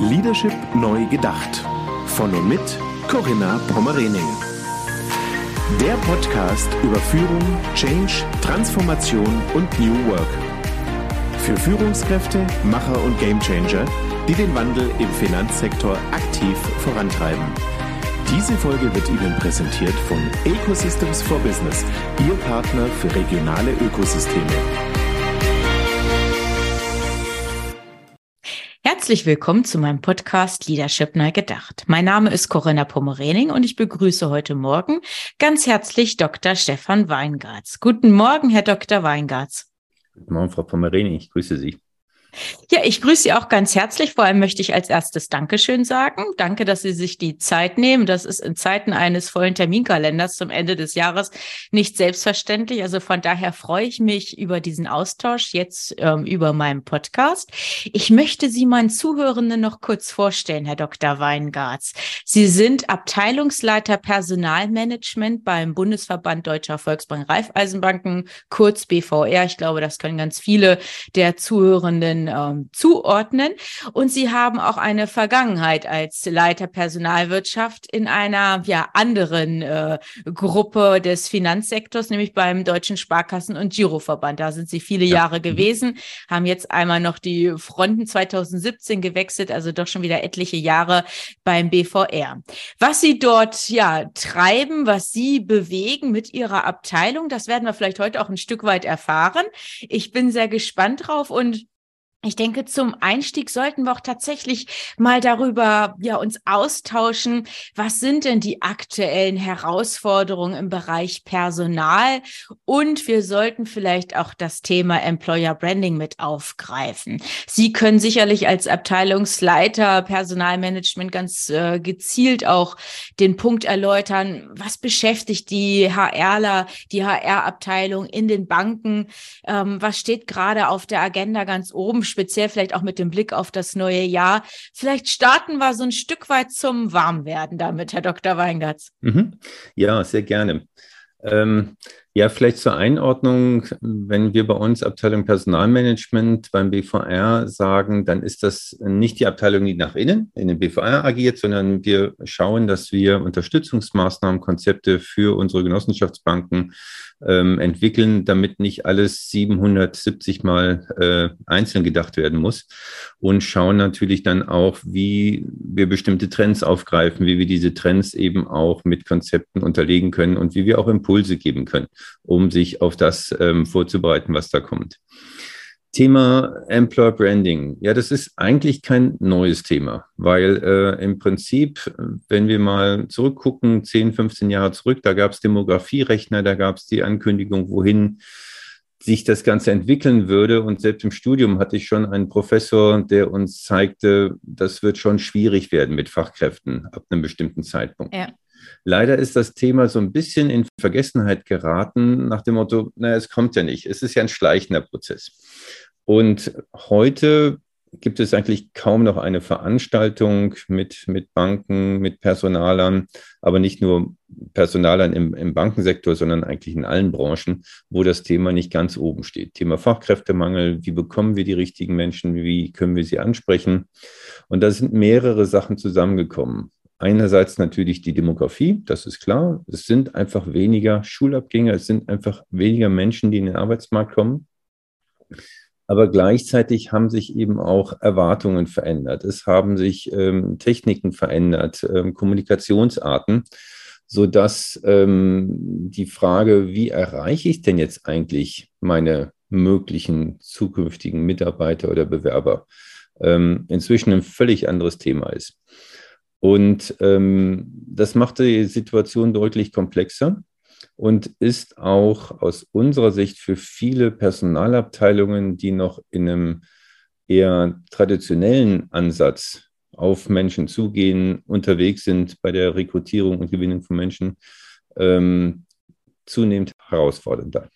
Leadership neu gedacht. Von und mit Corinna Pommerening. Der Podcast über Führung, Change, Transformation und New Work. Für Führungskräfte, Macher und Gamechanger, die den Wandel im Finanzsektor aktiv vorantreiben. Diese Folge wird Ihnen präsentiert von Ecosystems for Business, Ihr Partner für regionale Ökosysteme. Herzlich willkommen zu meinem Podcast Leadership neu gedacht. Mein Name ist Corinna Pommerening und ich begrüße heute Morgen ganz herzlich Dr. Stefan Weingartz. Guten Morgen, Herr Dr. Weingartz. Guten Morgen, Frau Pommerening. Ich grüße Sie. Ja, ich grüße Sie auch ganz herzlich. Vor allem möchte ich als erstes Dankeschön sagen. Danke, dass Sie sich die Zeit nehmen. Das ist in Zeiten eines vollen Terminkalenders zum Ende des Jahres nicht selbstverständlich. Also von daher freue ich mich über diesen Austausch jetzt ähm, über meinen Podcast. Ich möchte Sie meinen Zuhörenden noch kurz vorstellen, Herr Dr. Weingartz. Sie sind Abteilungsleiter Personalmanagement beim Bundesverband Deutscher Volksbank Raiffeisenbanken, kurz BVR. Ich glaube, das können ganz viele der Zuhörenden ähm, zuordnen. Und Sie haben auch eine Vergangenheit als Leiter Personalwirtschaft in einer ja, anderen äh, Gruppe des Finanzsektors, nämlich beim Deutschen Sparkassen- und Giroverband. Da sind Sie viele ja. Jahre mhm. gewesen, haben jetzt einmal noch die Fronten 2017 gewechselt, also doch schon wieder etliche Jahre beim BVR. Was Sie dort ja treiben, was Sie bewegen mit Ihrer Abteilung, das werden wir vielleicht heute auch ein Stück weit erfahren. Ich bin sehr gespannt drauf und ich denke, zum Einstieg sollten wir auch tatsächlich mal darüber ja uns austauschen. Was sind denn die aktuellen Herausforderungen im Bereich Personal? Und wir sollten vielleicht auch das Thema Employer Branding mit aufgreifen. Sie können sicherlich als Abteilungsleiter Personalmanagement ganz äh, gezielt auch den Punkt erläutern. Was beschäftigt die HRler, die HR-Abteilung in den Banken? Ähm, was steht gerade auf der Agenda ganz oben? Speziell vielleicht auch mit dem Blick auf das neue Jahr. Vielleicht starten wir so ein Stück weit zum Warmwerden damit, Herr Dr. Weingartz. Mhm. Ja, sehr gerne. Ähm, ja, vielleicht zur Einordnung, wenn wir bei uns Abteilung Personalmanagement beim BVR sagen, dann ist das nicht die Abteilung, die nach innen in den BVR agiert, sondern wir schauen, dass wir Unterstützungsmaßnahmen, Konzepte für unsere Genossenschaftsbanken ähm, entwickeln, damit nicht alles 770 Mal äh, einzeln gedacht werden muss. Und schauen natürlich dann auch, wie wir bestimmte Trends aufgreifen, wie wir diese Trends eben auch mit Konzepten unterlegen können und wie wir auch Impulse geben können, um sich auf das ähm, vorzubereiten, was da kommt. Thema Employer Branding. Ja, das ist eigentlich kein neues Thema, weil äh, im Prinzip, wenn wir mal zurückgucken, 10, 15 Jahre zurück, da gab es Demografierechner, da gab es die Ankündigung, wohin sich das Ganze entwickeln würde. Und selbst im Studium hatte ich schon einen Professor, der uns zeigte, das wird schon schwierig werden mit Fachkräften ab einem bestimmten Zeitpunkt. Ja. Leider ist das Thema so ein bisschen in Vergessenheit geraten, nach dem Motto, naja, es kommt ja nicht. Es ist ja ein schleichender Prozess. Und heute gibt es eigentlich kaum noch eine Veranstaltung mit, mit Banken, mit Personalern, aber nicht nur Personalern im, im Bankensektor, sondern eigentlich in allen Branchen, wo das Thema nicht ganz oben steht. Thema Fachkräftemangel, wie bekommen wir die richtigen Menschen, wie können wir sie ansprechen? Und da sind mehrere Sachen zusammengekommen. Einerseits natürlich die Demografie, das ist klar. Es sind einfach weniger Schulabgänger, es sind einfach weniger Menschen, die in den Arbeitsmarkt kommen. Aber gleichzeitig haben sich eben auch Erwartungen verändert. Es haben sich ähm, Techniken verändert, ähm, Kommunikationsarten, sodass ähm, die Frage, wie erreiche ich denn jetzt eigentlich meine möglichen zukünftigen Mitarbeiter oder Bewerber, ähm, inzwischen ein völlig anderes Thema ist. Und ähm, das macht die Situation deutlich komplexer und ist auch aus unserer Sicht für viele Personalabteilungen, die noch in einem eher traditionellen Ansatz auf Menschen zugehen, unterwegs sind bei der Rekrutierung und Gewinnung von Menschen, ähm, zunehmend herausfordernder.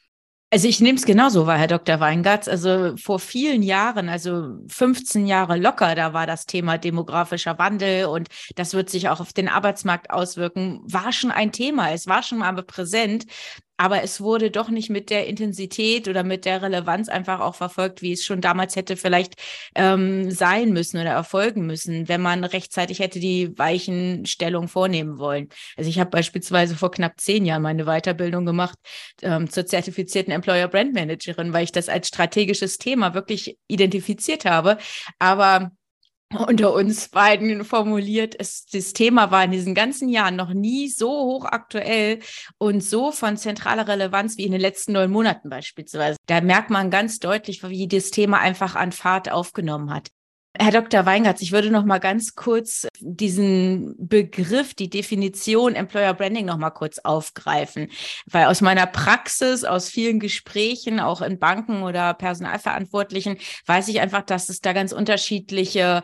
Also ich nehme es genauso wahr, Herr Dr. Weingartz. Also vor vielen Jahren, also 15 Jahre locker, da war das Thema demografischer Wandel und das wird sich auch auf den Arbeitsmarkt auswirken, war schon ein Thema. Es war schon mal präsent. Aber es wurde doch nicht mit der Intensität oder mit der Relevanz einfach auch verfolgt, wie es schon damals hätte vielleicht ähm, sein müssen oder erfolgen müssen, wenn man rechtzeitig hätte die Weichenstellung vornehmen wollen. Also ich habe beispielsweise vor knapp zehn Jahren meine Weiterbildung gemacht ähm, zur zertifizierten Employer Brand Managerin, weil ich das als strategisches Thema wirklich identifiziert habe. Aber unter uns beiden formuliert, es, das Thema war in diesen ganzen Jahren noch nie so hochaktuell und so von zentraler Relevanz wie in den letzten neun Monaten beispielsweise. Da merkt man ganz deutlich, wie das Thema einfach an Fahrt aufgenommen hat. Herr Dr. Weingartz, ich würde noch mal ganz kurz diesen Begriff, die Definition Employer Branding noch mal kurz aufgreifen, weil aus meiner Praxis, aus vielen Gesprächen, auch in Banken oder Personalverantwortlichen, weiß ich einfach, dass es da ganz unterschiedliche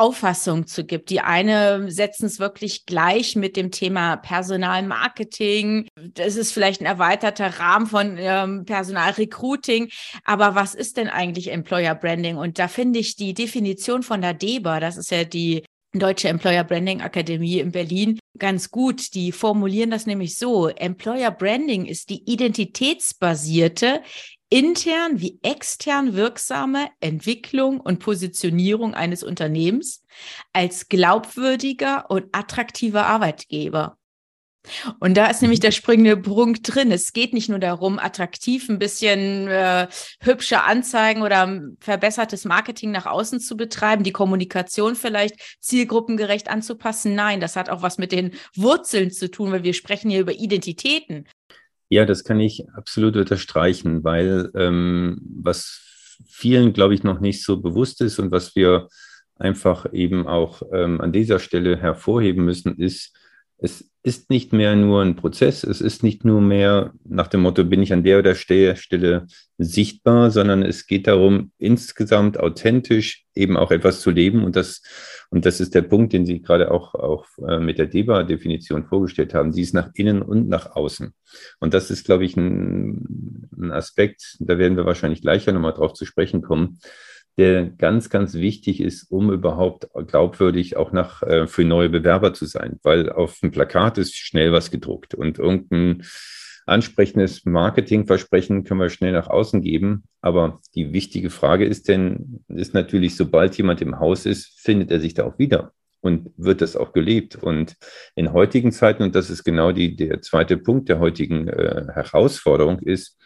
Auffassung zu gibt. Die eine setzen es wirklich gleich mit dem Thema Personalmarketing. Das ist vielleicht ein erweiterter Rahmen von ähm, Personalrecruiting. Aber was ist denn eigentlich Employer Branding? Und da finde ich die Definition von der DEBA, das ist ja die Deutsche Employer Branding Akademie in Berlin ganz gut. Die formulieren das nämlich so. Employer Branding ist die identitätsbasierte, intern wie extern wirksame Entwicklung und Positionierung eines Unternehmens als glaubwürdiger und attraktiver Arbeitgeber. Und da ist nämlich der springende Punkt drin. Es geht nicht nur darum, attraktiv ein bisschen äh, hübsche Anzeigen oder verbessertes Marketing nach außen zu betreiben, die Kommunikation vielleicht zielgruppengerecht anzupassen. Nein, das hat auch was mit den Wurzeln zu tun, weil wir sprechen hier über Identitäten. Ja, das kann ich absolut unterstreichen, weil ähm, was vielen, glaube ich, noch nicht so bewusst ist und was wir einfach eben auch ähm, an dieser Stelle hervorheben müssen, ist, es ist nicht mehr nur ein Prozess, es ist nicht nur mehr nach dem Motto, bin ich an der oder der Stelle sichtbar, sondern es geht darum, insgesamt authentisch eben auch etwas zu leben. Und das, und das ist der Punkt, den Sie gerade auch, auch äh, mit der DEBA-Definition vorgestellt haben. Sie ist nach innen und nach außen. Und das ist, glaube ich, ein, ein Aspekt, da werden wir wahrscheinlich gleich nochmal drauf zu sprechen kommen der ganz, ganz wichtig ist, um überhaupt glaubwürdig auch nach, äh, für neue Bewerber zu sein. Weil auf dem Plakat ist schnell was gedruckt und irgendein ansprechendes Marketingversprechen können wir schnell nach außen geben. Aber die wichtige Frage ist denn, ist natürlich, sobald jemand im Haus ist, findet er sich da auch wieder und wird das auch gelebt. Und in heutigen Zeiten, und das ist genau die, der zweite Punkt der heutigen äh, Herausforderung, ist,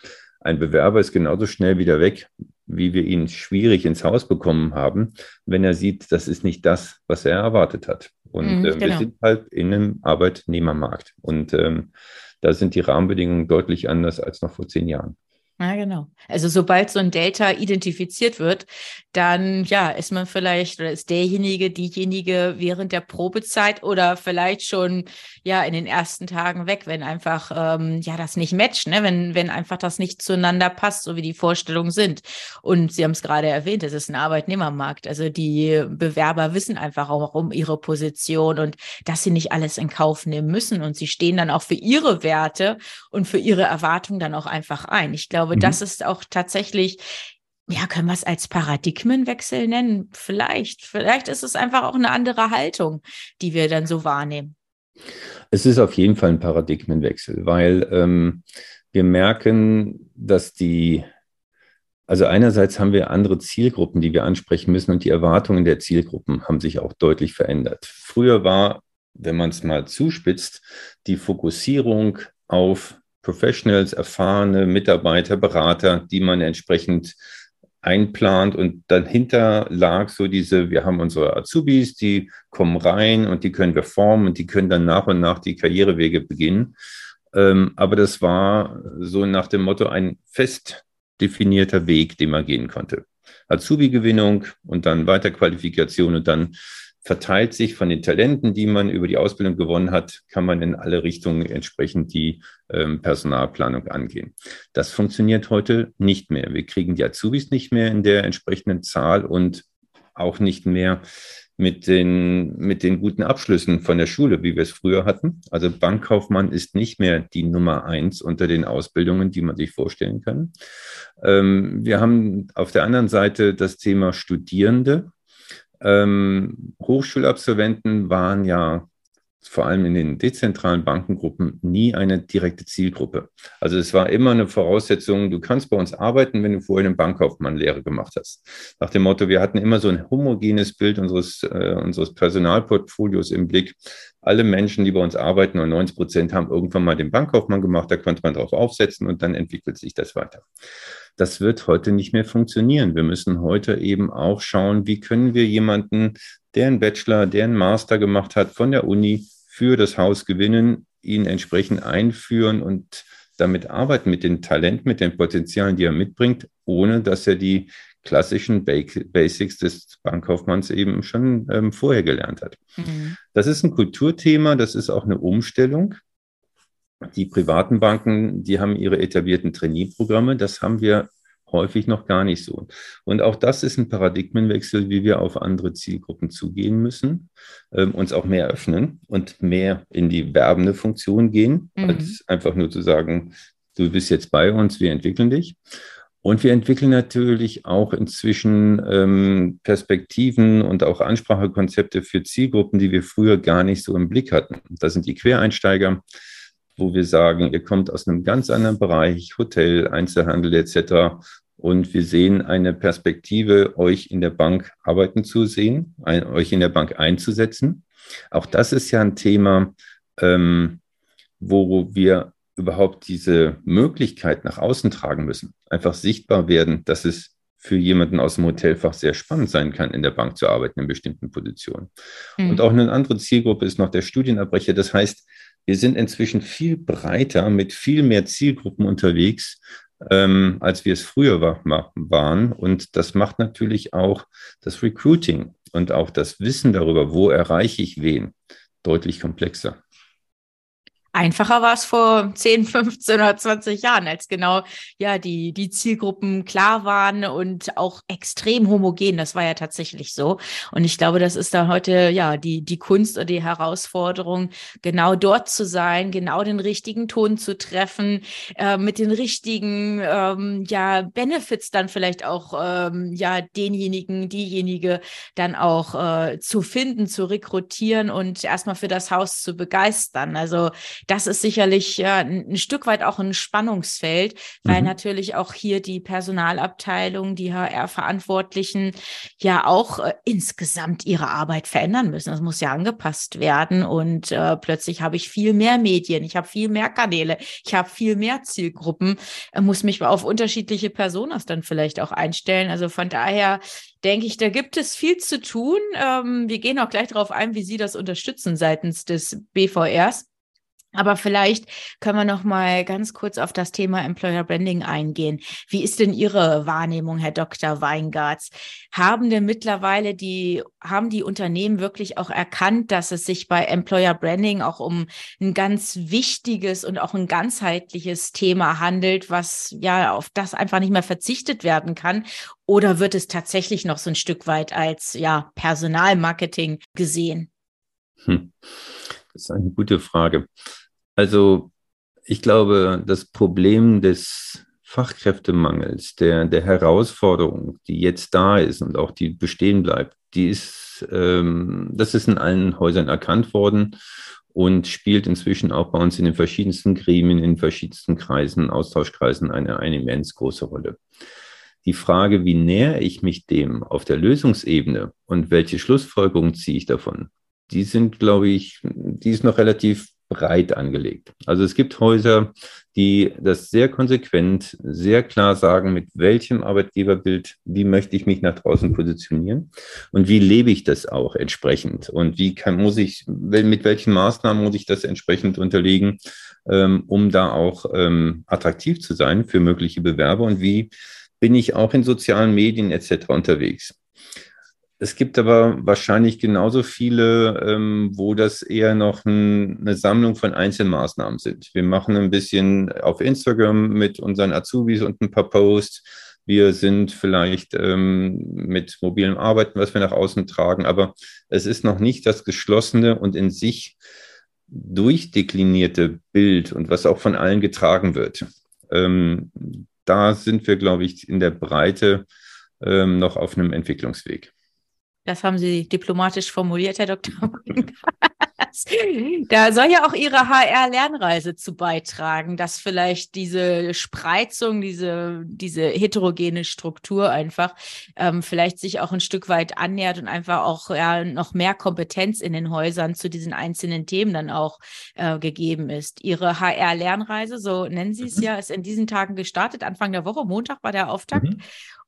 ein Bewerber ist genauso schnell wieder weg, wie wir ihn schwierig ins Haus bekommen haben, wenn er sieht, das ist nicht das, was er erwartet hat. Und mhm, äh, genau. wir sind halt in einem Arbeitnehmermarkt. Und ähm, da sind die Rahmenbedingungen deutlich anders als noch vor zehn Jahren. Ja, genau. Also sobald so ein Delta identifiziert wird, dann ja, ist man vielleicht oder ist derjenige, diejenige während der Probezeit oder vielleicht schon ja in den ersten Tagen weg, wenn einfach ähm, ja das nicht matcht, ne? wenn, wenn einfach das nicht zueinander passt, so wie die Vorstellungen sind. Und Sie haben es gerade erwähnt, es ist ein Arbeitnehmermarkt. Also die Bewerber wissen einfach auch um ihre Position und dass sie nicht alles in Kauf nehmen müssen und sie stehen dann auch für ihre Werte und für ihre Erwartungen dann auch einfach ein. Ich glaube, glaube, mhm. das ist auch tatsächlich, ja, können wir es als Paradigmenwechsel nennen? Vielleicht. Vielleicht ist es einfach auch eine andere Haltung, die wir dann so wahrnehmen. Es ist auf jeden Fall ein Paradigmenwechsel, weil ähm, wir merken, dass die, also einerseits haben wir andere Zielgruppen, die wir ansprechen müssen und die Erwartungen der Zielgruppen haben sich auch deutlich verändert. Früher war, wenn man es mal zuspitzt, die Fokussierung auf Professionals, erfahrene Mitarbeiter, Berater, die man entsprechend einplant und dahinter lag so diese, wir haben unsere Azubis, die kommen rein und die können wir formen und die können dann nach und nach die Karrierewege beginnen. Ähm, aber das war so nach dem Motto ein fest definierter Weg, den man gehen konnte. Azubi-Gewinnung und dann Weiterqualifikation und dann verteilt sich von den Talenten, die man über die Ausbildung gewonnen hat, kann man in alle Richtungen entsprechend die ähm, Personalplanung angehen. Das funktioniert heute nicht mehr. Wir kriegen die Azubis nicht mehr in der entsprechenden Zahl und auch nicht mehr mit den, mit den guten Abschlüssen von der Schule, wie wir es früher hatten. Also Bankkaufmann ist nicht mehr die Nummer eins unter den Ausbildungen, die man sich vorstellen kann. Ähm, wir haben auf der anderen Seite das Thema Studierende. Ähm, Hochschulabsolventen waren ja vor allem in den dezentralen Bankengruppen nie eine direkte Zielgruppe. Also es war immer eine Voraussetzung, du kannst bei uns arbeiten, wenn du vorher eine Bankkaufmann-Lehre gemacht hast. Nach dem Motto, wir hatten immer so ein homogenes Bild unseres, äh, unseres Personalportfolios im Blick. Alle Menschen, die bei uns arbeiten, und 90 Prozent haben irgendwann mal den Bankkaufmann gemacht, da konnte man drauf aufsetzen und dann entwickelt sich das weiter. Das wird heute nicht mehr funktionieren. Wir müssen heute eben auch schauen, wie können wir jemanden, der einen Bachelor, der einen Master gemacht hat von der Uni, für das Haus gewinnen, ihn entsprechend einführen und damit arbeiten mit den Talenten, mit den Potenzialen, die er mitbringt, ohne dass er die klassischen Basics des Bankkaufmanns eben schon ähm, vorher gelernt hat. Mhm. Das ist ein Kulturthema, das ist auch eine Umstellung. Die privaten Banken, die haben ihre etablierten Trainee-Programme, das haben wir häufig noch gar nicht so. Und auch das ist ein Paradigmenwechsel, wie wir auf andere Zielgruppen zugehen müssen, ähm, uns auch mehr öffnen und mehr in die werbende Funktion gehen, mhm. als einfach nur zu sagen, du bist jetzt bei uns, wir entwickeln dich. Und wir entwickeln natürlich auch inzwischen ähm, Perspektiven und auch Ansprachekonzepte für Zielgruppen, die wir früher gar nicht so im Blick hatten. Das sind die Quereinsteiger, wo wir sagen, ihr kommt aus einem ganz anderen Bereich, Hotel, Einzelhandel etc. Und wir sehen eine Perspektive, euch in der Bank arbeiten zu sehen, ein, euch in der Bank einzusetzen. Auch das ist ja ein Thema, ähm, wo wir überhaupt diese Möglichkeit nach außen tragen müssen. Einfach sichtbar werden, dass es für jemanden aus dem Hotelfach sehr spannend sein kann, in der Bank zu arbeiten in bestimmten Positionen. Mhm. Und auch eine andere Zielgruppe ist noch der Studienabbrecher. Das heißt, wir sind inzwischen viel breiter mit viel mehr Zielgruppen unterwegs, ähm, als wir es früher war, waren. Und das macht natürlich auch das Recruiting und auch das Wissen darüber, wo erreiche ich wen, deutlich komplexer. Einfacher war es vor 10, 15 oder 20 Jahren, als genau ja die, die Zielgruppen klar waren und auch extrem homogen. Das war ja tatsächlich so. Und ich glaube, das ist da heute ja die, die Kunst oder die Herausforderung, genau dort zu sein, genau den richtigen Ton zu treffen, äh, mit den richtigen ähm, ja, Benefits dann vielleicht auch ähm, ja denjenigen, diejenige dann auch äh, zu finden, zu rekrutieren und erstmal für das Haus zu begeistern. Also das ist sicherlich ja, ein Stück weit auch ein Spannungsfeld, weil mhm. natürlich auch hier die Personalabteilung, die HR-Verantwortlichen ja auch äh, insgesamt ihre Arbeit verändern müssen. Das muss ja angepasst werden und äh, plötzlich habe ich viel mehr Medien, ich habe viel mehr Kanäle, ich habe viel mehr Zielgruppen, äh, muss mich auf unterschiedliche Personas dann vielleicht auch einstellen. Also von daher denke ich, da gibt es viel zu tun. Ähm, wir gehen auch gleich darauf ein, wie Sie das unterstützen seitens des BVRs. Aber vielleicht können wir noch mal ganz kurz auf das Thema Employer Branding eingehen. Wie ist denn Ihre Wahrnehmung, Herr Dr. Weingarts? Haben denn mittlerweile die, haben die Unternehmen wirklich auch erkannt, dass es sich bei Employer Branding auch um ein ganz wichtiges und auch ein ganzheitliches Thema handelt, was ja auf das einfach nicht mehr verzichtet werden kann? Oder wird es tatsächlich noch so ein Stück weit als ja Personalmarketing gesehen? Hm. Das ist eine gute Frage. Also ich glaube, das Problem des Fachkräftemangels, der, der Herausforderung, die jetzt da ist und auch die bestehen bleibt, die ist, ähm, das ist in allen Häusern erkannt worden und spielt inzwischen auch bei uns in den verschiedensten Gremien, in den verschiedensten Kreisen, Austauschkreisen eine, eine immens große Rolle. Die Frage, wie näher ich mich dem auf der Lösungsebene und welche Schlussfolgerungen ziehe ich davon, die sind, glaube ich, die ist noch relativ breit angelegt. Also es gibt Häuser, die das sehr konsequent, sehr klar sagen, mit welchem Arbeitgeberbild, wie möchte ich mich nach draußen positionieren und wie lebe ich das auch entsprechend und wie kann, muss ich, mit welchen Maßnahmen muss ich das entsprechend unterlegen, ähm, um da auch ähm, attraktiv zu sein für mögliche Bewerber und wie bin ich auch in sozialen Medien etc. unterwegs. Es gibt aber wahrscheinlich genauso viele, ähm, wo das eher noch ein, eine Sammlung von Einzelmaßnahmen sind. Wir machen ein bisschen auf Instagram mit unseren Azubis und ein paar Posts. Wir sind vielleicht ähm, mit mobilem Arbeiten, was wir nach außen tragen, aber es ist noch nicht das geschlossene und in sich durchdeklinierte Bild und was auch von allen getragen wird. Ähm, da sind wir, glaube ich, in der Breite ähm, noch auf einem Entwicklungsweg. Das haben Sie diplomatisch formuliert, Herr Dr. Da soll ja auch Ihre HR-Lernreise zu beitragen, dass vielleicht diese Spreizung, diese, diese heterogene Struktur einfach ähm, vielleicht sich auch ein Stück weit annähert und einfach auch ja, noch mehr Kompetenz in den Häusern zu diesen einzelnen Themen dann auch äh, gegeben ist. Ihre HR-Lernreise, so nennen Sie es mhm. ja, ist in diesen Tagen gestartet. Anfang der Woche, Montag war der Auftakt. Mhm.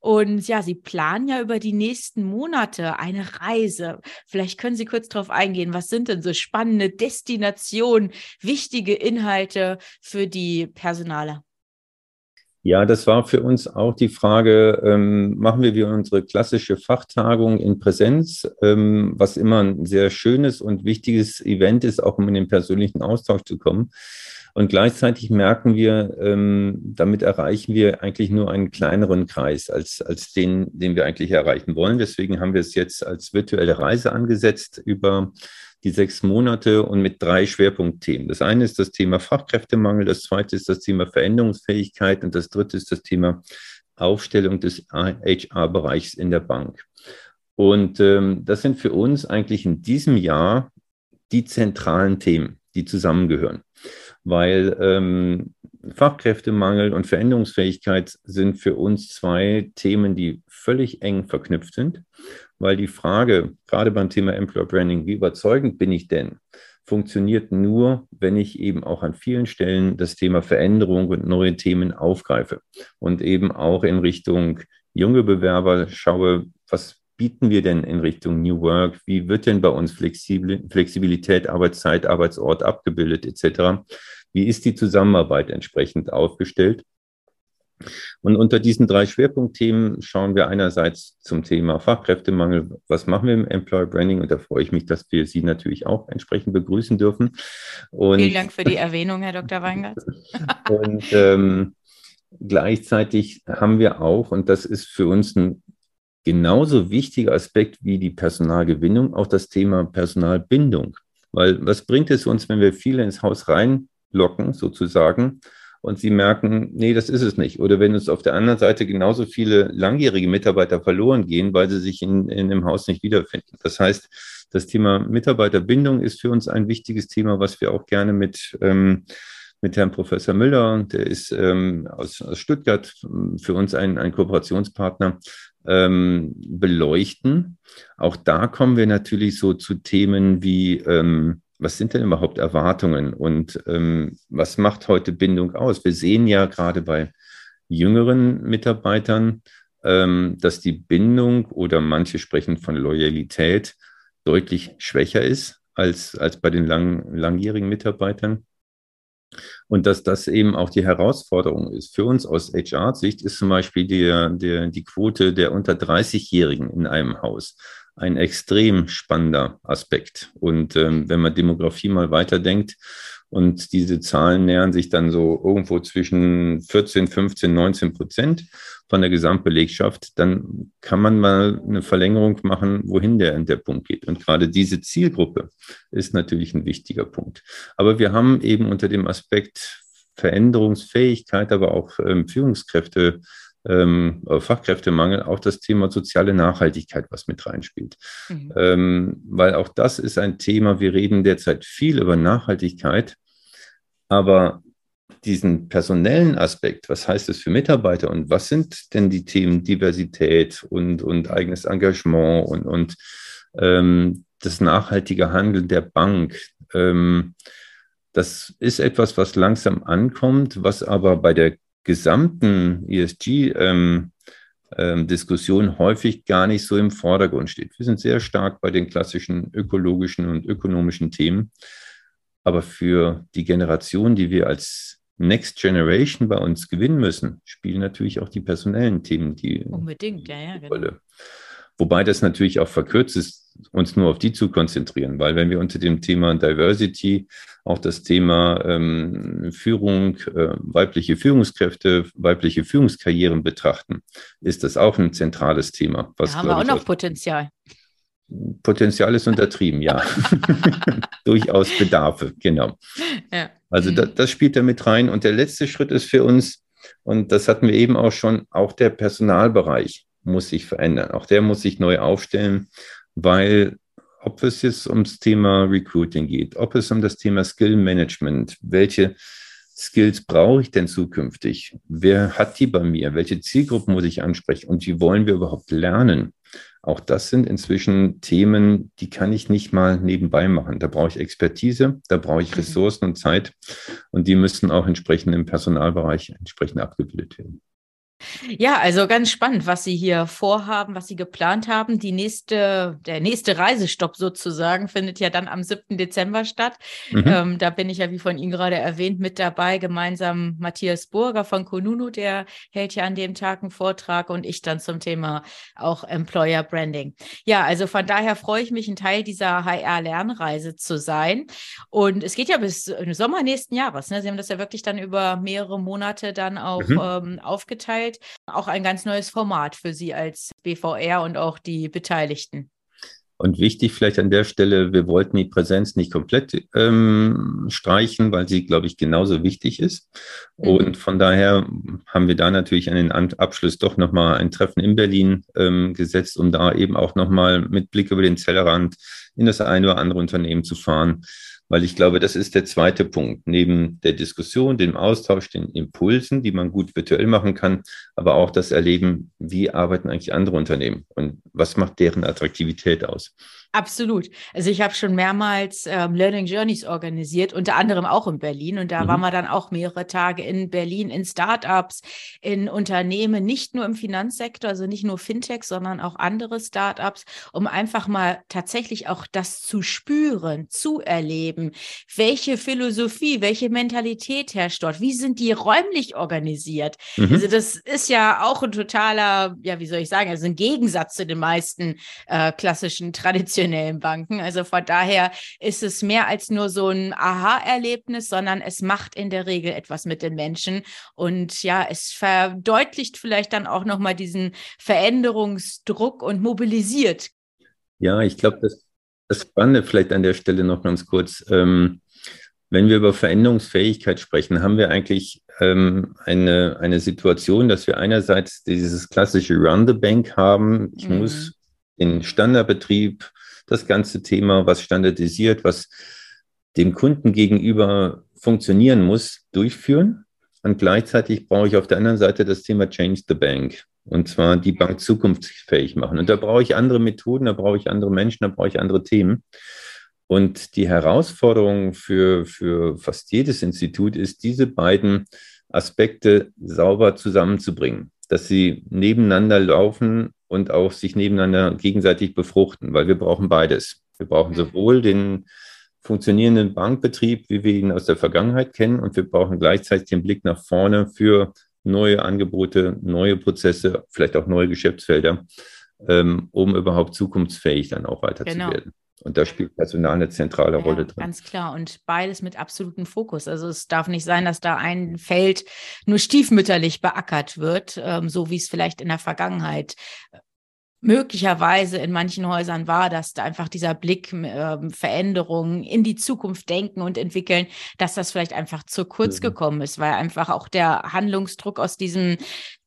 Und ja, Sie planen ja über die nächsten Monate eine Reise. Vielleicht können Sie kurz darauf eingehen. Was sind denn so spannende Destinationen, wichtige Inhalte für die Personale? Ja, das war für uns auch die Frage, ähm, machen wir wie unsere klassische Fachtagung in Präsenz, ähm, was immer ein sehr schönes und wichtiges Event ist, auch um in den persönlichen Austausch zu kommen. Und gleichzeitig merken wir, ähm, damit erreichen wir eigentlich nur einen kleineren Kreis als, als den, den wir eigentlich erreichen wollen. Deswegen haben wir es jetzt als virtuelle Reise angesetzt über die sechs Monate und mit drei Schwerpunktthemen. Das eine ist das Thema Fachkräftemangel, das zweite ist das Thema Veränderungsfähigkeit und das dritte ist das Thema Aufstellung des HR-Bereichs in der Bank. Und ähm, das sind für uns eigentlich in diesem Jahr die zentralen Themen, die zusammengehören weil ähm, Fachkräftemangel und Veränderungsfähigkeit sind für uns zwei Themen, die völlig eng verknüpft sind, weil die Frage, gerade beim Thema Employer Branding, wie überzeugend bin ich denn, funktioniert nur, wenn ich eben auch an vielen Stellen das Thema Veränderung und neue Themen aufgreife und eben auch in Richtung junge Bewerber schaue, was bieten wir denn in Richtung New Work? Wie wird denn bei uns Flexibilität, Arbeitszeit, Arbeitsort abgebildet etc.? Wie ist die Zusammenarbeit entsprechend aufgestellt? Und unter diesen drei Schwerpunktthemen schauen wir einerseits zum Thema Fachkräftemangel. Was machen wir im Employer Branding? Und da freue ich mich, dass wir Sie natürlich auch entsprechend begrüßen dürfen. Und Vielen Dank für die Erwähnung, Herr Dr. Weingart. und ähm, gleichzeitig haben wir auch, und das ist für uns ein genauso wichtiger Aspekt wie die Personalgewinnung, auch das Thema Personalbindung. Weil was bringt es uns, wenn wir viele ins Haus rein locken, sozusagen, und sie merken, nee, das ist es nicht. Oder wenn uns auf der anderen Seite genauso viele langjährige Mitarbeiter verloren gehen, weil sie sich in, in dem Haus nicht wiederfinden. Das heißt, das Thema Mitarbeiterbindung ist für uns ein wichtiges Thema, was wir auch gerne mit, ähm, mit Herrn Professor Müller, der ist ähm, aus, aus Stuttgart für uns ein, ein Kooperationspartner, ähm, beleuchten. Auch da kommen wir natürlich so zu Themen wie ähm, was sind denn überhaupt Erwartungen und ähm, was macht heute Bindung aus? Wir sehen ja gerade bei jüngeren Mitarbeitern, ähm, dass die Bindung oder manche sprechen von Loyalität deutlich schwächer ist als, als bei den lang, langjährigen Mitarbeitern. Und dass das eben auch die Herausforderung ist. Für uns aus HR-Sicht ist zum Beispiel die, die, die Quote der unter 30-Jährigen in einem Haus ein extrem spannender Aspekt. Und ähm, wenn man Demografie mal weiterdenkt und diese Zahlen nähern sich dann so irgendwo zwischen 14, 15, 19 Prozent von der Gesamtbelegschaft, dann kann man mal eine Verlängerung machen, wohin der, der Punkt geht. Und gerade diese Zielgruppe ist natürlich ein wichtiger Punkt. Aber wir haben eben unter dem Aspekt Veränderungsfähigkeit, aber auch ähm, Führungskräfte ähm, Fachkräftemangel auch das Thema soziale Nachhaltigkeit, was mit reinspielt. Mhm. Ähm, weil auch das ist ein Thema, wir reden derzeit viel über Nachhaltigkeit, aber diesen personellen Aspekt, was heißt es für Mitarbeiter und was sind denn die Themen Diversität und, und eigenes Engagement und, und ähm, das nachhaltige Handeln der Bank, ähm, das ist etwas, was langsam ankommt, was aber bei der gesamten ESG-Diskussion ähm, ähm, häufig gar nicht so im Vordergrund steht. Wir sind sehr stark bei den klassischen ökologischen und ökonomischen Themen. Aber für die Generation, die wir als Next Generation bei uns gewinnen müssen, spielen natürlich auch die personellen Themen die Unbedingt, ja, ja, genau. Rolle. Wobei das natürlich auch verkürzt ist, uns nur auf die zu konzentrieren, weil wenn wir unter dem Thema Diversity auch das Thema ähm, Führung, äh, weibliche Führungskräfte, weibliche Führungskarrieren betrachten, ist das auch ein zentrales Thema. Was, da haben wir auch noch Potenzial. Potenzial ist untertrieben, ja. Durchaus Bedarfe, genau. Ja. Also das, das spielt da mit rein. Und der letzte Schritt ist für uns, und das hatten wir eben auch schon, auch der Personalbereich muss sich verändern. Auch der muss sich neu aufstellen, weil ob es jetzt ums Thema Recruiting geht, ob es um das Thema Skill Management, welche Skills brauche ich denn zukünftig? Wer hat die bei mir? Welche Zielgruppen muss ich ansprechen? Und wie wollen wir überhaupt lernen? Auch das sind inzwischen Themen, die kann ich nicht mal nebenbei machen. Da brauche ich Expertise, da brauche ich mhm. Ressourcen und Zeit und die müssen auch entsprechend im Personalbereich entsprechend abgebildet werden. Ja, also ganz spannend, was Sie hier vorhaben, was Sie geplant haben. Die nächste, der nächste Reisestopp sozusagen findet ja dann am 7. Dezember statt. Mhm. Ähm, da bin ich ja, wie von Ihnen gerade erwähnt, mit dabei, gemeinsam Matthias Burger von Konunu, der hält ja an dem Tag einen Vortrag und ich dann zum Thema auch Employer Branding. Ja, also von daher freue ich mich, ein Teil dieser HR-Lernreise zu sein. Und es geht ja bis Sommer nächsten Jahres. Ne? Sie haben das ja wirklich dann über mehrere Monate dann auch mhm. ähm, aufgeteilt auch ein ganz neues Format für Sie als BVR und auch die Beteiligten. Und wichtig vielleicht an der Stelle, wir wollten die Präsenz nicht komplett ähm, streichen, weil sie, glaube ich, genauso wichtig ist. Mhm. Und von daher haben wir da natürlich an den Abschluss doch nochmal ein Treffen in Berlin ähm, gesetzt, um da eben auch nochmal mit Blick über den Zellerrand in das eine oder andere Unternehmen zu fahren weil ich glaube, das ist der zweite Punkt. Neben der Diskussion, dem Austausch, den Impulsen, die man gut virtuell machen kann, aber auch das Erleben, wie arbeiten eigentlich andere Unternehmen und was macht deren Attraktivität aus. Absolut. Also ich habe schon mehrmals ähm, Learning Journeys organisiert, unter anderem auch in Berlin. Und da mhm. waren wir dann auch mehrere Tage in Berlin, in Startups, in Unternehmen, nicht nur im Finanzsektor, also nicht nur Fintech, sondern auch andere Startups, um einfach mal tatsächlich auch das zu spüren, zu erleben. Welche Philosophie, welche Mentalität herrscht dort? Wie sind die räumlich organisiert? Mhm. Also das ist ja auch ein totaler, ja, wie soll ich sagen, also ein Gegensatz zu den meisten äh, klassischen Traditionen traditionellen Banken. Also von daher ist es mehr als nur so ein Aha-Erlebnis, sondern es macht in der Regel etwas mit den Menschen. Und ja, es verdeutlicht vielleicht dann auch nochmal diesen Veränderungsdruck und mobilisiert. Ja, ich glaube, das, das Spannende vielleicht an der Stelle noch ganz kurz. Ähm, wenn wir über Veränderungsfähigkeit sprechen, haben wir eigentlich ähm, eine, eine Situation, dass wir einerseits dieses klassische Run the Bank haben. Ich mhm. muss den Standardbetrieb das ganze Thema, was standardisiert, was dem Kunden gegenüber funktionieren muss, durchführen. Und gleichzeitig brauche ich auf der anderen Seite das Thema Change the Bank. Und zwar die Bank zukunftsfähig machen. Und da brauche ich andere Methoden, da brauche ich andere Menschen, da brauche ich andere Themen. Und die Herausforderung für, für fast jedes Institut ist, diese beiden Aspekte sauber zusammenzubringen, dass sie nebeneinander laufen und auch sich nebeneinander gegenseitig befruchten, weil wir brauchen beides. Wir brauchen mhm. sowohl den funktionierenden Bankbetrieb, wie wir ihn aus der Vergangenheit kennen, und wir brauchen gleichzeitig den Blick nach vorne für neue Angebote, neue Prozesse, vielleicht auch neue Geschäftsfelder, ähm, um überhaupt zukunftsfähig dann auch weiter genau. zu werden. Und da spielt Personal eine zentrale ja, Rolle drin. Ganz klar. Und beides mit absolutem Fokus. Also es darf nicht sein, dass da ein Feld nur stiefmütterlich beackert wird, ähm, so wie es vielleicht in der Vergangenheit äh, möglicherweise in manchen Häusern war, dass da einfach dieser Blick, äh, Veränderungen in die Zukunft denken und entwickeln, dass das vielleicht einfach zu kurz mhm. gekommen ist, weil einfach auch der Handlungsdruck aus diesem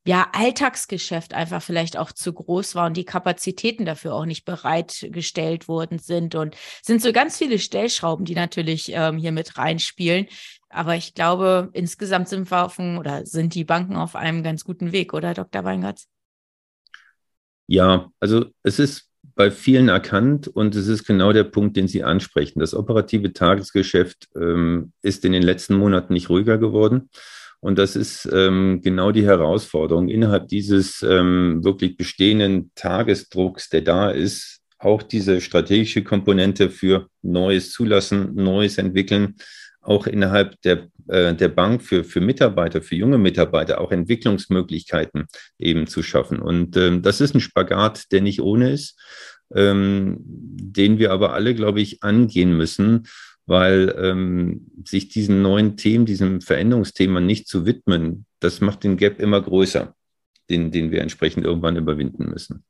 ja, Alltagsgeschäft einfach vielleicht auch zu groß war und die Kapazitäten dafür auch nicht bereitgestellt worden sind. Und sind so ganz viele Stellschrauben, die natürlich ähm, hier mit reinspielen. Aber ich glaube, insgesamt sind wir auf dem, oder sind die Banken auf einem ganz guten Weg, oder Dr. Weingartz? Ja, also es ist bei vielen erkannt und es ist genau der Punkt, den Sie ansprechen. Das operative Tagesgeschäft ähm, ist in den letzten Monaten nicht ruhiger geworden. Und das ist ähm, genau die Herausforderung, innerhalb dieses ähm, wirklich bestehenden Tagesdrucks, der da ist, auch diese strategische Komponente für Neues zulassen, Neues entwickeln, auch innerhalb der, äh, der Bank für, für Mitarbeiter, für junge Mitarbeiter auch Entwicklungsmöglichkeiten eben zu schaffen. Und ähm, das ist ein Spagat, der nicht ohne ist, ähm, den wir aber alle, glaube ich, angehen müssen, weil ähm, sich diesen neuen Themen, diesem Veränderungsthema nicht zu widmen, das macht den Gap immer größer, den, den wir entsprechend irgendwann überwinden müssen.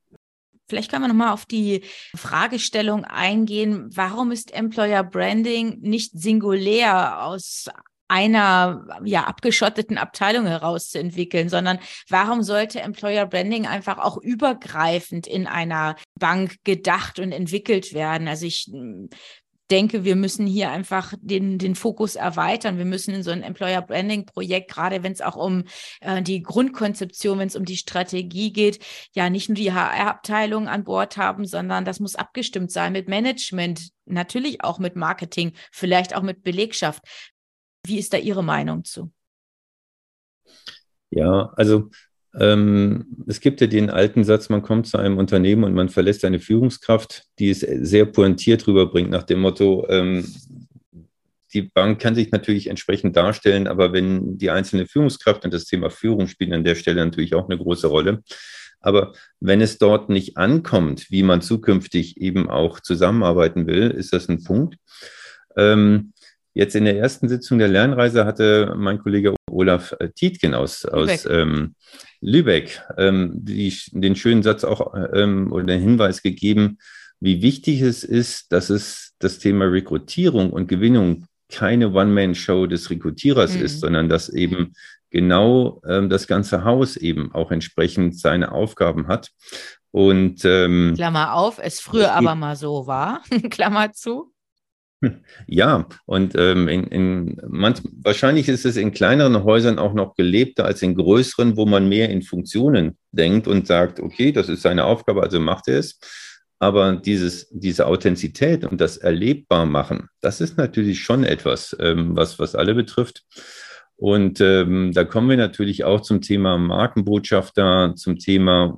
Vielleicht können wir nochmal auf die Fragestellung eingehen, warum ist Employer Branding nicht singulär aus einer ja abgeschotteten Abteilung herauszuentwickeln, sondern warum sollte Employer Branding einfach auch übergreifend in einer Bank gedacht und entwickelt werden? Also ich denke, wir müssen hier einfach den, den Fokus erweitern. Wir müssen in so ein Employer Branding Projekt, gerade wenn es auch um äh, die Grundkonzeption, wenn es um die Strategie geht, ja nicht nur die HR-Abteilung an Bord haben, sondern das muss abgestimmt sein mit Management, natürlich auch mit Marketing, vielleicht auch mit Belegschaft. Wie ist da Ihre Meinung zu? Ja, also ähm, es gibt ja den alten Satz, man kommt zu einem Unternehmen und man verlässt eine Führungskraft, die es sehr pointiert rüberbringt, nach dem Motto, ähm, die Bank kann sich natürlich entsprechend darstellen, aber wenn die einzelne Führungskraft und das Thema Führung spielen an der Stelle natürlich auch eine große Rolle. Aber wenn es dort nicht ankommt, wie man zukünftig eben auch zusammenarbeiten will, ist das ein Punkt. Ähm, jetzt in der ersten Sitzung der Lernreise hatte mein Kollege Olaf Tietgen aus, aus ähm, Lübeck ähm, die, den schönen Satz auch ähm, oder den Hinweis gegeben, wie wichtig es ist, dass es das Thema Rekrutierung und Gewinnung keine One-Man-Show des Rekrutierers mhm. ist, sondern dass eben genau ähm, das ganze Haus eben auch entsprechend seine Aufgaben hat. Und ähm, Klammer auf, es früher aber mal so war, Klammer zu. Ja, und ähm, in, in manch, wahrscheinlich ist es in kleineren Häusern auch noch gelebter als in größeren, wo man mehr in Funktionen denkt und sagt, okay, das ist seine Aufgabe, also macht er es. Aber dieses, diese Authentizität und das Erlebbar machen, das ist natürlich schon etwas, ähm, was, was alle betrifft. Und ähm, da kommen wir natürlich auch zum Thema Markenbotschafter, zum Thema,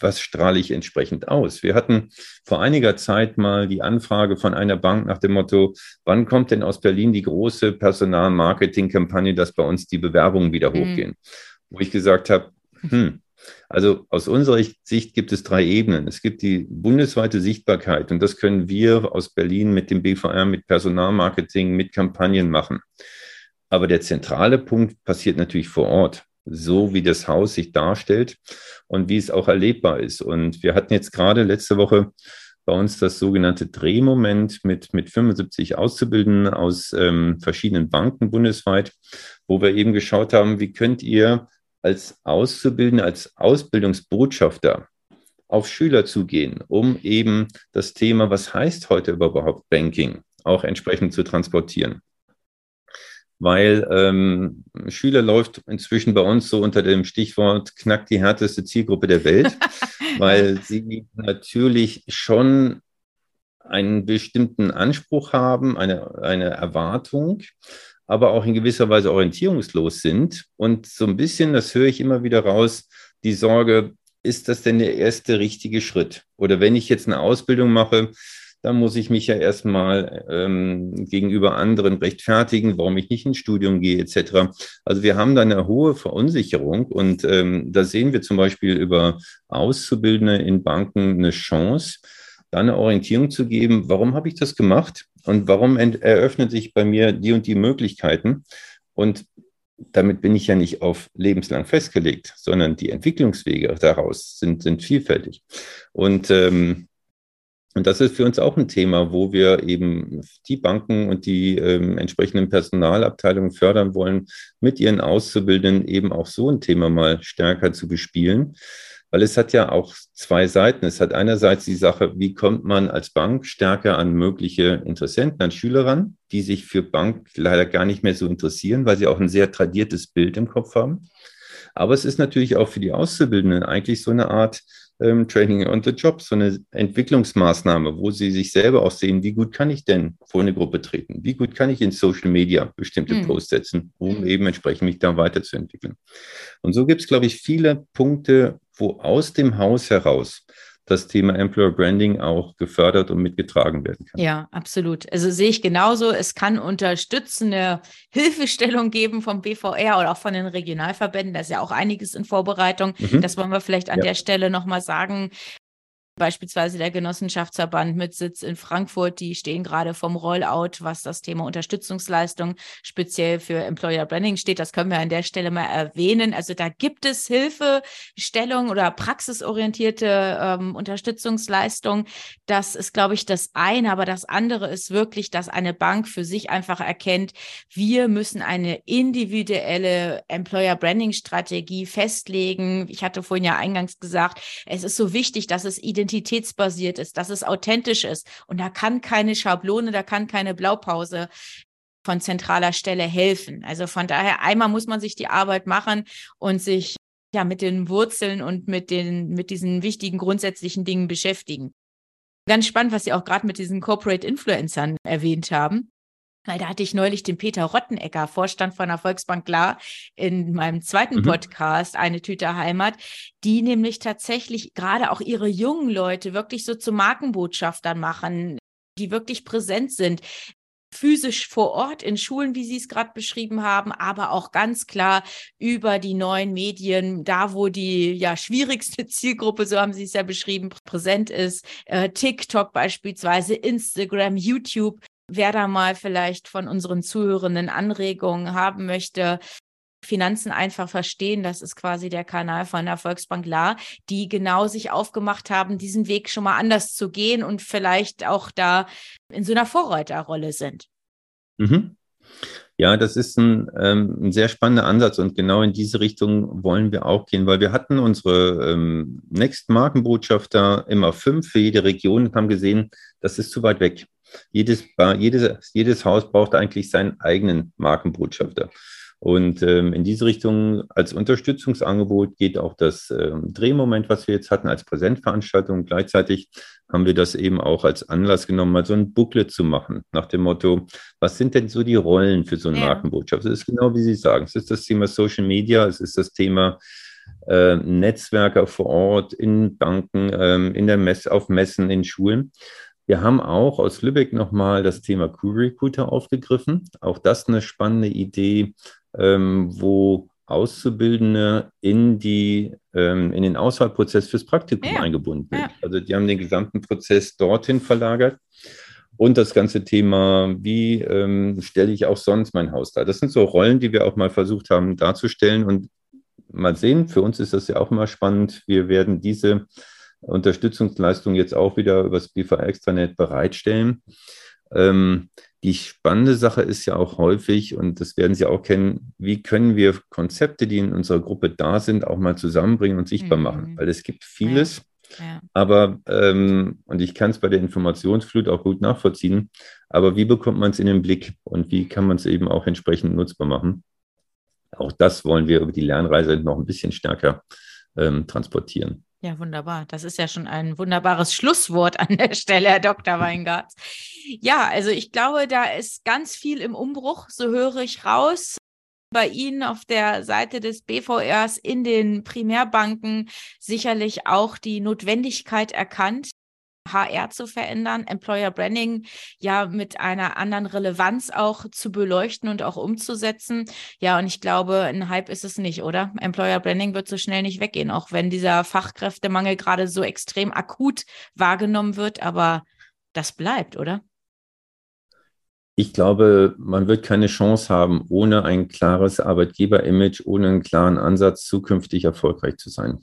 was strahle ich entsprechend aus. Wir hatten vor einiger Zeit mal die Anfrage von einer Bank nach dem Motto, wann kommt denn aus Berlin die große Personalmarketing-Kampagne, dass bei uns die Bewerbungen wieder mhm. hochgehen? Wo ich gesagt habe, hm, also aus unserer Sicht gibt es drei Ebenen. Es gibt die bundesweite Sichtbarkeit und das können wir aus Berlin mit dem BVR, mit Personalmarketing, mit Kampagnen machen. Aber der zentrale Punkt passiert natürlich vor Ort, so wie das Haus sich darstellt und wie es auch erlebbar ist. Und wir hatten jetzt gerade letzte Woche bei uns das sogenannte Drehmoment mit, mit 75 Auszubildenden aus ähm, verschiedenen Banken bundesweit, wo wir eben geschaut haben, wie könnt ihr als Auszubildende, als Ausbildungsbotschafter auf Schüler zugehen, um eben das Thema, was heißt heute überhaupt Banking, auch entsprechend zu transportieren weil ähm, Schüler läuft inzwischen bei uns so unter dem Stichwort knackt die härteste Zielgruppe der Welt, weil sie natürlich schon einen bestimmten Anspruch haben, eine, eine Erwartung, aber auch in gewisser Weise orientierungslos sind. Und so ein bisschen, das höre ich immer wieder raus, die Sorge, ist das denn der erste richtige Schritt? Oder wenn ich jetzt eine Ausbildung mache, dann muss ich mich ja erstmal ähm, gegenüber anderen rechtfertigen, warum ich nicht ins Studium gehe, etc. Also wir haben da eine hohe Verunsicherung und ähm, da sehen wir zum Beispiel über Auszubildende in Banken eine Chance, da eine Orientierung zu geben, warum habe ich das gemacht und warum eröffnen sich bei mir die und die Möglichkeiten. Und damit bin ich ja nicht auf lebenslang festgelegt, sondern die Entwicklungswege daraus sind, sind vielfältig. Und ähm, und das ist für uns auch ein Thema, wo wir eben die Banken und die ähm, entsprechenden Personalabteilungen fördern wollen, mit ihren Auszubildenden eben auch so ein Thema mal stärker zu bespielen. Weil es hat ja auch zwei Seiten. Es hat einerseits die Sache, wie kommt man als Bank stärker an mögliche Interessenten, an Schüler ran, die sich für Bank leider gar nicht mehr so interessieren, weil sie auch ein sehr tradiertes Bild im Kopf haben. Aber es ist natürlich auch für die Auszubildenden eigentlich so eine Art ähm, Training on the Job, so eine Entwicklungsmaßnahme, wo sie sich selber auch sehen, wie gut kann ich denn vor eine Gruppe treten? Wie gut kann ich in Social Media bestimmte mhm. Posts setzen, um eben entsprechend mich da weiterzuentwickeln? Und so gibt es, glaube ich, viele Punkte, wo aus dem Haus heraus das Thema Employer Branding auch gefördert und mitgetragen werden kann. Ja, absolut. Also sehe ich genauso. Es kann unterstützende Hilfestellung geben vom BVR oder auch von den Regionalverbänden. Da ist ja auch einiges in Vorbereitung. Mhm. Das wollen wir vielleicht an ja. der Stelle nochmal sagen. Beispielsweise der Genossenschaftsverband mit Sitz in Frankfurt, die stehen gerade vom Rollout, was das Thema Unterstützungsleistung speziell für Employer Branding steht. Das können wir an der Stelle mal erwähnen. Also da gibt es Hilfestellung oder praxisorientierte ähm, Unterstützungsleistung. Das ist, glaube ich, das eine. Aber das andere ist wirklich, dass eine Bank für sich einfach erkennt, wir müssen eine individuelle Employer Branding Strategie festlegen. Ich hatte vorhin ja eingangs gesagt, es ist so wichtig, dass es identitätsbasiert ist, dass es authentisch ist. Und da kann keine Schablone, da kann keine Blaupause von zentraler Stelle helfen. Also von daher, einmal muss man sich die Arbeit machen und sich ja mit den Wurzeln und mit den, mit diesen wichtigen grundsätzlichen Dingen beschäftigen. Ganz spannend, was Sie auch gerade mit diesen Corporate Influencern erwähnt haben. Weil da hatte ich neulich den Peter Rottenecker, Vorstand von der Volksbank Klar, in meinem zweiten mhm. Podcast, Eine Tüte Heimat, die nämlich tatsächlich gerade auch ihre jungen Leute wirklich so zu Markenbotschaftern machen, die wirklich präsent sind, physisch vor Ort in Schulen, wie Sie es gerade beschrieben haben, aber auch ganz klar über die neuen Medien, da wo die ja schwierigste Zielgruppe, so haben Sie es ja beschrieben, präsent ist, äh, TikTok beispielsweise, Instagram, YouTube, Wer da mal vielleicht von unseren Zuhörenden Anregungen haben möchte, Finanzen einfach verstehen, das ist quasi der Kanal von der Volksbank La, die genau sich aufgemacht haben, diesen Weg schon mal anders zu gehen und vielleicht auch da in so einer Vorreiterrolle sind. Mhm. Ja, das ist ein, ähm, ein, sehr spannender Ansatz und genau in diese Richtung wollen wir auch gehen, weil wir hatten unsere ähm, Next Markenbotschafter immer fünf für jede Region und haben gesehen, das ist zu weit weg. Jedes, jedes, jedes Haus braucht eigentlich seinen eigenen Markenbotschafter. Und ähm, in diese Richtung als Unterstützungsangebot geht auch das ähm, Drehmoment, was wir jetzt hatten, als Präsentveranstaltung. Gleichzeitig haben wir das eben auch als Anlass genommen, mal so ein Booklet zu machen, nach dem Motto, was sind denn so die Rollen für so eine ja. Markenbotschaft? Das ist genau wie Sie sagen. Es ist das Thema Social Media, es ist das Thema äh, Netzwerke vor Ort, in Banken, ähm, in der Mess auf Messen, in Schulen. Wir haben auch aus Lübeck nochmal das Thema Crew Recruiter aufgegriffen. Auch das eine spannende Idee, ähm, wo Auszubildende in, die, ähm, in den Auswahlprozess fürs Praktikum ja. eingebunden sind. Ja. Also die haben den gesamten Prozess dorthin verlagert. Und das ganze Thema, wie ähm, stelle ich auch sonst mein Haus dar? Das sind so Rollen, die wir auch mal versucht haben darzustellen. Und mal sehen, für uns ist das ja auch immer spannend. Wir werden diese Unterstützungsleistung jetzt auch wieder über das BVR Extranet bereitstellen. Ähm, die spannende Sache ist ja auch häufig, und das werden Sie auch kennen, wie können wir Konzepte, die in unserer Gruppe da sind, auch mal zusammenbringen und sichtbar mhm. machen? Weil es gibt vieles, ja. Ja. aber, ähm, und ich kann es bei der Informationsflut auch gut nachvollziehen, aber wie bekommt man es in den Blick und wie kann man es eben auch entsprechend nutzbar machen? Auch das wollen wir über die Lernreise noch ein bisschen stärker ähm, transportieren. Ja, wunderbar. Das ist ja schon ein wunderbares Schlusswort an der Stelle, Herr Dr. Weingartz. Ja, also ich glaube, da ist ganz viel im Umbruch, so höre ich raus. Bei Ihnen auf der Seite des BVRs in den Primärbanken sicherlich auch die Notwendigkeit erkannt, HR zu verändern, Employer Branding ja mit einer anderen Relevanz auch zu beleuchten und auch umzusetzen. Ja, und ich glaube, ein Hype ist es nicht, oder? Employer Branding wird so schnell nicht weggehen, auch wenn dieser Fachkräftemangel gerade so extrem akut wahrgenommen wird, aber das bleibt, oder? Ich glaube, man wird keine Chance haben, ohne ein klares Arbeitgeber-Image, ohne einen klaren Ansatz zukünftig erfolgreich zu sein.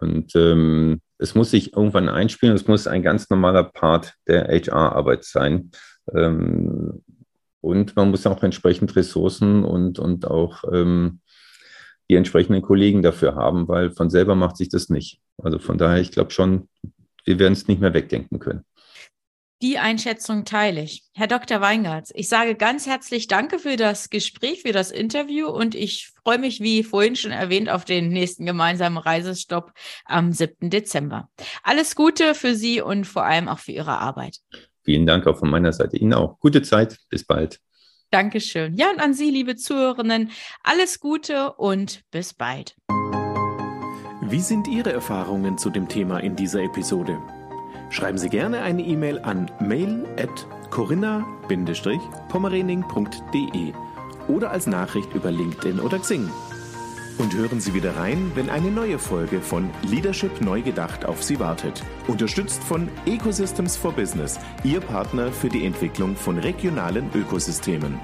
Und ähm, es muss sich irgendwann einspielen, es muss ein ganz normaler Part der HR-Arbeit sein. Ähm, und man muss auch entsprechend Ressourcen und, und auch ähm, die entsprechenden Kollegen dafür haben, weil von selber macht sich das nicht. Also von daher, ich glaube schon, wir werden es nicht mehr wegdenken können. Die Einschätzung teile ich. Herr Dr. Weingartz, ich sage ganz herzlich Danke für das Gespräch, für das Interview und ich freue mich, wie vorhin schon erwähnt, auf den nächsten gemeinsamen Reisestopp am 7. Dezember. Alles Gute für Sie und vor allem auch für Ihre Arbeit. Vielen Dank auch von meiner Seite. Ihnen auch. Gute Zeit. Bis bald. Dankeschön. Ja, und an Sie, liebe Zuhörerinnen, alles Gute und bis bald. Wie sind Ihre Erfahrungen zu dem Thema in dieser Episode? Schreiben Sie gerne eine E-Mail an mail at corinna-pommerening.de oder als Nachricht über LinkedIn oder Xing. Und hören Sie wieder rein, wenn eine neue Folge von Leadership Neu Gedacht auf Sie wartet. Unterstützt von Ecosystems for Business, Ihr Partner für die Entwicklung von regionalen Ökosystemen.